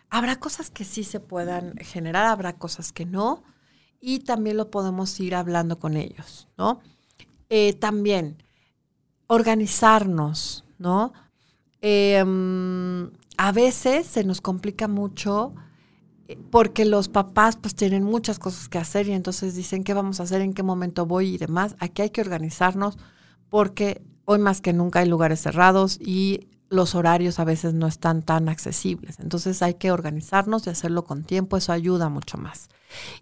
habrá cosas que sí se puedan generar, habrá cosas que no, y también lo podemos ir hablando con ellos, ¿no? Eh, también organizarnos, ¿no? Em, a veces se nos complica mucho eh, porque los papás pues tienen muchas cosas que hacer y entonces dicen qué vamos a hacer, en qué momento voy y demás. Aquí hay que organizarnos porque Hoy más que nunca hay lugares cerrados y los horarios a veces no están tan accesibles. Entonces hay que organizarnos y hacerlo con tiempo, eso ayuda mucho más.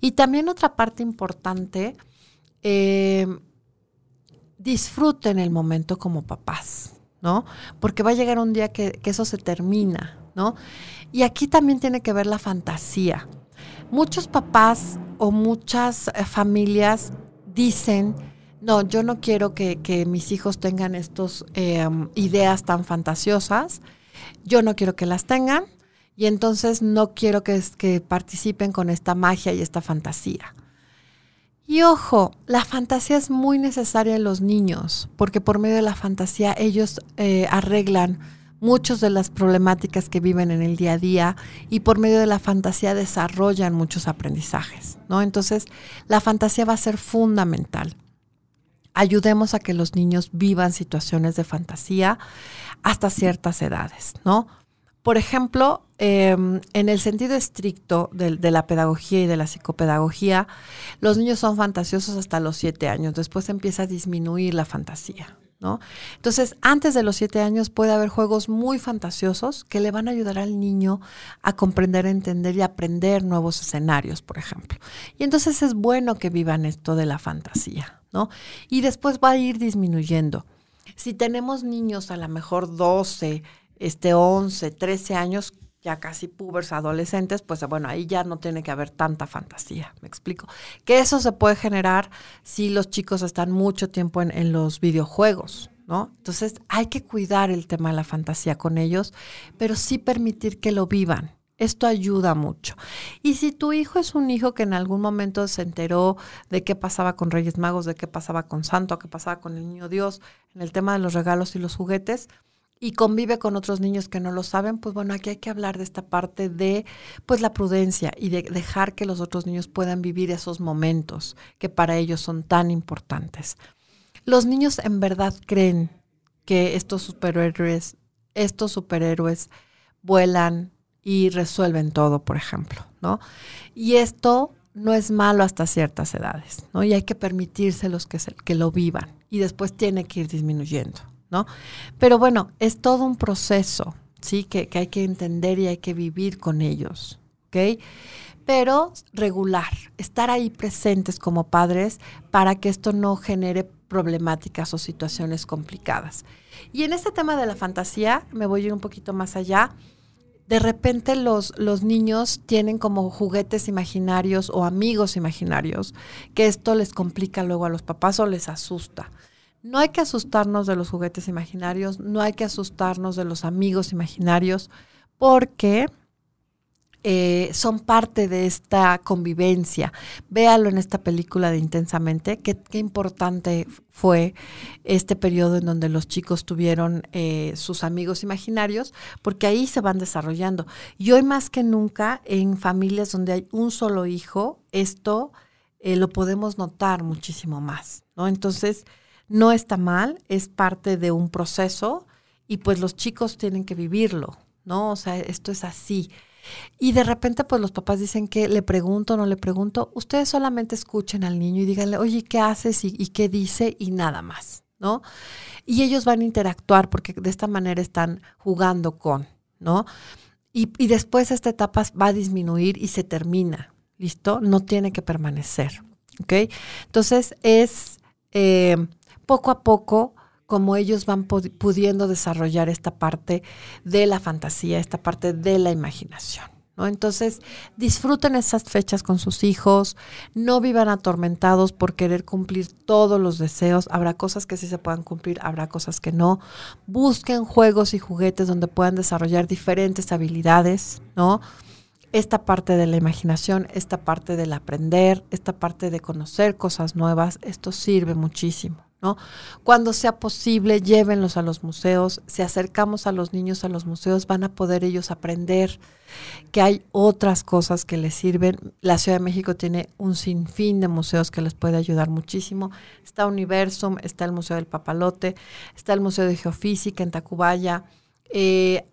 Y también otra parte importante, eh, disfruten el momento como papás, ¿no? Porque va a llegar un día que, que eso se termina, ¿no? Y aquí también tiene que ver la fantasía. Muchos papás o muchas eh, familias dicen, no, yo no quiero que, mis hijos tengan estas em, ideas tan fantasiosas, yo no quiero que las tengan y entonces no quiero que, participen con esta magia y esta fantasía. Y ojo, la fantasía es muy necesaria en los niños, porque por medio de la fantasía ellos eh, arreglan muchas de las problemáticas que viven en el día a día y por medio de la fantasía desarrollan muchos aprendizajes, ¿no? Entonces, la fantasía va a ser fundamental ayudemos a que los niños vivan situaciones de fantasía hasta ciertas edades, ¿no? Por ejemplo, em, en el sentido estricto de, la pedagogía y de la psicopedagogía, los niños son fantasiosos hasta los siete años, después empieza a disminuir la fantasía. ¿No? Entonces, antes de los siete años puede haber juegos muy fantasiosos que le van a ayudar al niño a comprender, entender y aprender nuevos escenarios, por ejemplo. Y entonces es bueno que vivan esto de la fantasía. ¿No? Y después va a ir disminuyendo. Si tenemos niños a lo mejor 12, este 11, 13 años, ya casi pubers, adolescentes, pues bueno, ahí ya no tiene que haber tanta fantasía, me explico. Que eso se puede generar si los chicos están mucho tiempo en, los videojuegos, ¿no? Entonces hay que cuidar el tema de la fantasía con ellos, pero sí permitir que lo vivan. Esto ayuda mucho. Y si tu hijo es un hijo que en algún momento se enteró de qué pasaba con Reyes Magos, de qué pasaba con Santo, qué pasaba con el Niño Dios, en el tema de los regalos y los juguetes, y convive con otros niños que no lo saben, pues bueno, aquí hay que hablar de esta parte de pues la prudencia y de dejar que los otros niños puedan vivir esos momentos que para ellos son tan importantes. Los niños en verdad creen que estos superhéroes, estos superhéroes vuelan, y resuelven todo, por ejemplo, ¿no? Y esto no es malo hasta ciertas edades, ¿no? Y hay que permitírselos que, que lo vivan y después tiene que ir disminuyendo, ¿no? Pero bueno, es todo un proceso, ¿sí? Que, que hay que entender y hay que vivir con ellos, ¿ok? Pero regular, estar ahí presentes como padres para que esto no genere problemáticas o situaciones complicadas. Y en este tema de la fantasía, me voy a ir un poquito más allá de repente los, los niños tienen como juguetes imaginarios o amigos imaginarios, que esto les complica luego a los papás o les asusta. No hay que asustarnos de los juguetes imaginarios, no hay que asustarnos de los amigos imaginarios, porque eh, son parte de esta convivencia. Véalo en esta película de Intensamente, qué, importante fue este periodo en donde los chicos tuvieron eh, sus amigos imaginarios, porque ahí se van desarrollando. Y hoy más que nunca, en familias donde hay un solo hijo, esto eh, lo podemos notar muchísimo más, ¿no? Entonces, no está mal, es parte de un proceso y pues los chicos tienen que vivirlo, ¿no? O sea, esto es así. Y de repente, pues los papás dicen que le pregunto, no le pregunto. Ustedes solamente escuchen al niño y díganle, oye, ¿qué haces y, qué dice? Y nada más, ¿no? Y ellos van a interactuar porque de esta manera están jugando con, ¿no? Y, y después esta etapa va a disminuir y se termina, ¿listo? No tiene que permanecer, ¿ok? Entonces es eh, poco a poco como ellos van pudiendo desarrollar esta parte de la fantasía, esta parte de la imaginación. ¿no? Entonces, disfruten esas fechas con sus hijos, no vivan atormentados por querer cumplir todos los deseos. Habrá cosas que sí se puedan cumplir, habrá cosas que no. Busquen juegos y juguetes donde puedan desarrollar diferentes habilidades, ¿no? Esta parte de la imaginación, esta parte del aprender, esta parte de conocer cosas nuevas, esto sirve muchísimo. ¿No? Cuando sea posible, llévenlos a los museos. Si acercamos a los niños a los museos, van a poder ellos aprender que hay otras cosas que les sirven. La Ciudad de México tiene un sinfín de museos que les puede ayudar muchísimo. Está Universum, está el Museo del Papalote, está el Museo de Geofísica en Tacubaya. Eh,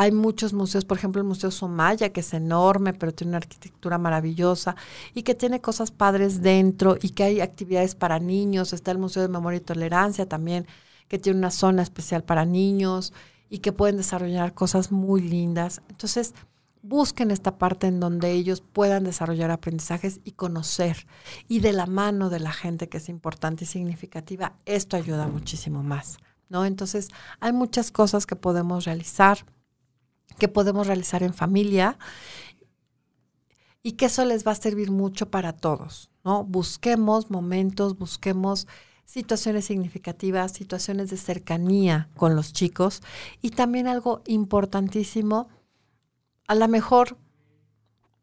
hay muchos museos, por ejemplo el Museo Somaya, que es enorme, pero tiene una arquitectura maravillosa y que tiene cosas padres dentro y que hay actividades para niños. Está el Museo de Memoria y Tolerancia también, que tiene una zona especial para niños y que pueden desarrollar cosas muy lindas. Entonces, busquen esta parte en donde ellos puedan desarrollar aprendizajes y conocer. Y de la mano de la gente que es importante y significativa, esto ayuda muchísimo más. ¿no? Entonces, hay muchas cosas que podemos realizar, que podemos realizar en familia y que eso les va a servir mucho para todos, ¿no? Busquemos momentos, busquemos situaciones significativas, situaciones de cercanía con los chicos y también algo importantísimo, a lo mejor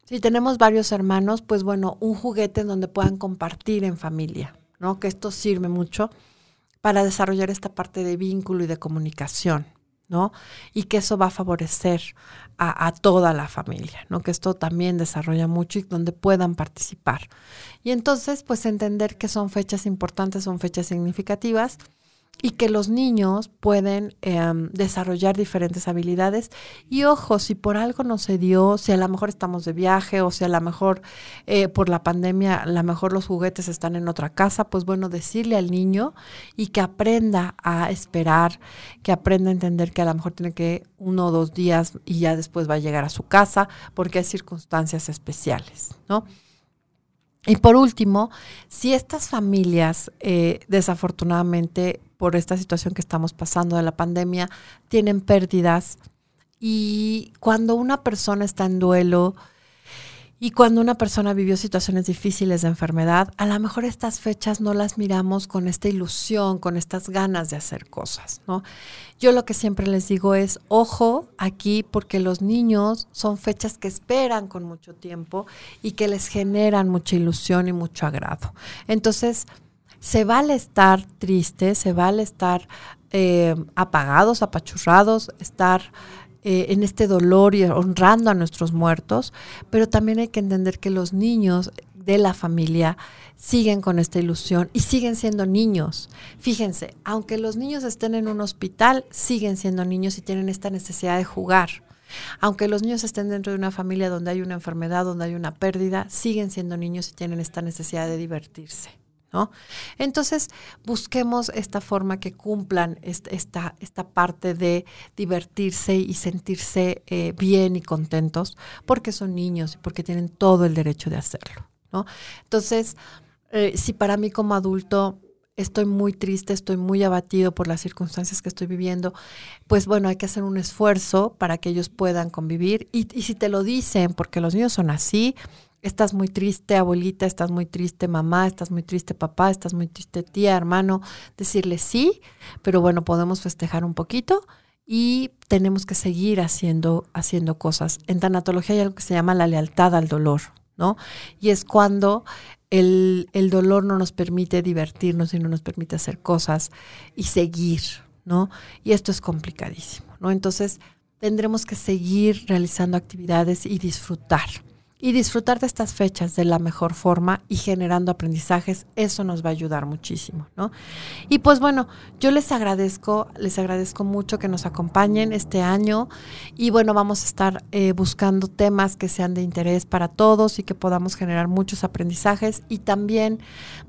si tenemos varios hermanos, pues bueno, un juguete en donde puedan compartir en familia, ¿no? Que esto sirve mucho para desarrollar esta parte de vínculo y de comunicación. ¿No? Y que eso va a favorecer a, toda la familia, ¿no? Que esto también desarrolla mucho y donde puedan participar. Y entonces, pues entender que son fechas importantes, son fechas significativas y que los niños pueden em, desarrollar diferentes habilidades. Y ojo, si por algo no se dio, si a lo mejor estamos de viaje o si a lo mejor eh, por la pandemia, a lo mejor los juguetes están en otra casa, pues bueno, decirle al niño y que aprenda a esperar, que aprenda a entender que a lo mejor tiene que uno o dos días y ya después va a llegar a su casa porque hay circunstancias especiales, ¿no? Y por último, si estas familias eh, desafortunadamente por esta situación que estamos pasando de la pandemia, tienen pérdidas. Y cuando una persona está en duelo y cuando una persona vivió situaciones difíciles de enfermedad, a lo mejor estas fechas no las miramos con esta ilusión, con estas ganas de hacer cosas, ¿no? Yo lo que siempre les digo es, ojo aquí, porque los niños son fechas que esperan con mucho tiempo y que les generan mucha ilusión y mucho agrado. Entonces, se vale estar tristes, se vale estar eh, apagados, apachurrados, estar eh, en este dolor y honrando a nuestros muertos, pero también hay que entender que los niños de la familia siguen con esta ilusión y siguen siendo niños. Fíjense, aunque los niños estén en un hospital, siguen siendo niños y tienen esta necesidad de jugar. Aunque los niños estén dentro de una familia donde hay una enfermedad, donde hay una pérdida, siguen siendo niños y tienen esta necesidad de divertirse. ¿No? Entonces, busquemos esta forma que cumplan esta, esta parte de divertirse y sentirse eh, bien y contentos, porque son niños y porque tienen todo el derecho de hacerlo. Entonces, eh, si para mí como adulto estoy muy triste, estoy muy abatido por las circunstancias que estoy viviendo, pues bueno, hay que hacer un esfuerzo para que ellos puedan convivir. Y si te lo dicen, porque los niños son así, estás muy triste, abuelita, estás muy triste, mamá, estás muy triste, papá, estás muy triste, tía, hermano, decirle sí, pero bueno, podemos festejar un poquito y tenemos que seguir haciendo, haciendo cosas. En tanatología hay algo que se llama la lealtad al dolor, ¿no? Y es cuando el, el dolor no nos permite divertirnos y no nos permite hacer cosas y seguir, ¿no? Y esto es complicadísimo, ¿no? Entonces, tendremos que seguir realizando actividades y disfrutar y disfrutar de estas fechas de la mejor forma y generando aprendizajes, eso nos va a ayudar muchísimo, ¿no? Y pues bueno, yo les agradezco, les agradezco mucho que nos acompañen este año. Y bueno, vamos a estar eh, buscando temas que sean de interés para todos y que podamos generar muchos aprendizajes. Y también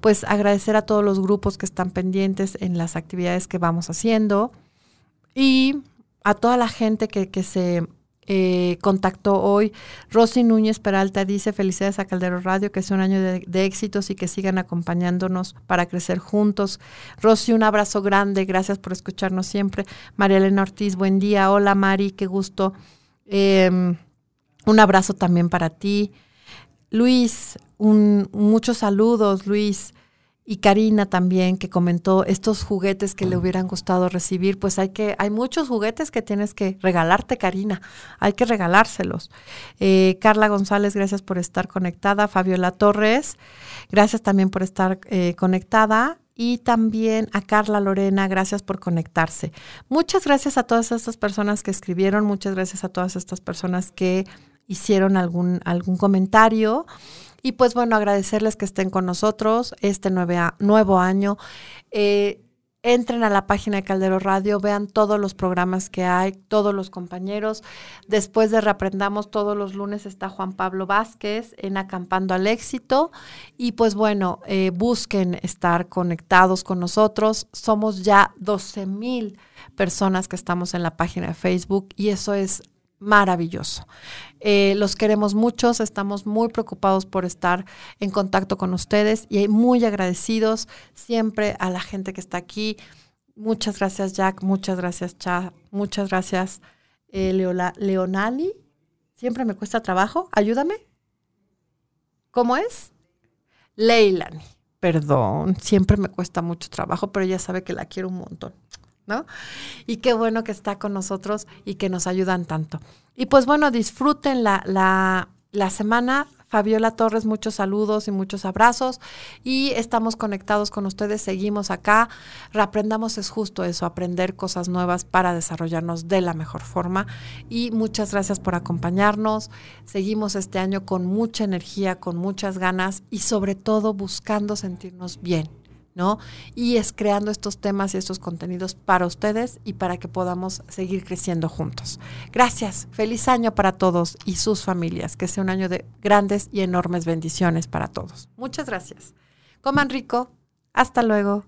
pues agradecer a todos los grupos que están pendientes en las actividades que vamos haciendo. Y a toda la gente que, que se eh, contactó hoy. Rosy Núñez Peralta dice, felicidades a Caldero Radio, que es un año de, éxitos y que sigan acompañándonos para crecer juntos. Rosy, un abrazo grande, gracias por escucharnos siempre. María Elena Ortiz, buen día. Hola Mari, qué gusto. Em, un abrazo también para ti. Luis, un, muchos saludos, Luis y Karina también que comentó estos juguetes que le hubieran gustado recibir, pues hay que, hay muchos juguetes que tienes que regalarte, Karina, hay que regalárselos. Eh, Carla González, gracias por estar conectada. Fabiola Torres, gracias también por estar eh, conectada. Y también a Carla Lorena, gracias por conectarse. Muchas gracias a todas estas personas que escribieron, muchas gracias a todas estas personas que hicieron algún, algún comentario. Y pues bueno, agradecerles que estén con nosotros este nuevo año. Eh, entren a la página de Caldero Radio, vean todos los programas que hay, todos los compañeros. Después de Reaprendamos, todos los lunes está Juan Pablo Vázquez en Acampando al Éxito. Y pues bueno, eh, busquen estar conectados con nosotros. Somos ya 12 mil personas que estamos en la página de Facebook y eso es maravilloso. Eh, los queremos muchos, estamos muy preocupados por estar en contacto con ustedes y muy agradecidos siempre a la gente que está aquí. Muchas gracias Jack, muchas gracias Cha, muchas gracias eh, Leonali. Siempre me cuesta trabajo, ayúdame. ¿Cómo es? Leilani. Perdón, siempre me cuesta mucho trabajo, pero ella sabe que la quiero un montón. ¿No? Y qué bueno que está con nosotros y que nos ayudan tanto. Y pues bueno, disfruten la, la, la semana. Fabiola Torres, muchos saludos y muchos abrazos. Y estamos conectados con ustedes, seguimos acá. Reaprendamos es justo eso, aprender cosas nuevas para desarrollarnos de la mejor forma. Y muchas gracias por acompañarnos. Seguimos este año con mucha energía, con muchas ganas y sobre todo buscando sentirnos bien y es creando estos temas y estos contenidos para ustedes y para que podamos seguir creciendo juntos. Gracias, feliz año para todos y sus familias, que sea un año de grandes y enormes bendiciones para todos. Muchas gracias. Coman rico, hasta luego.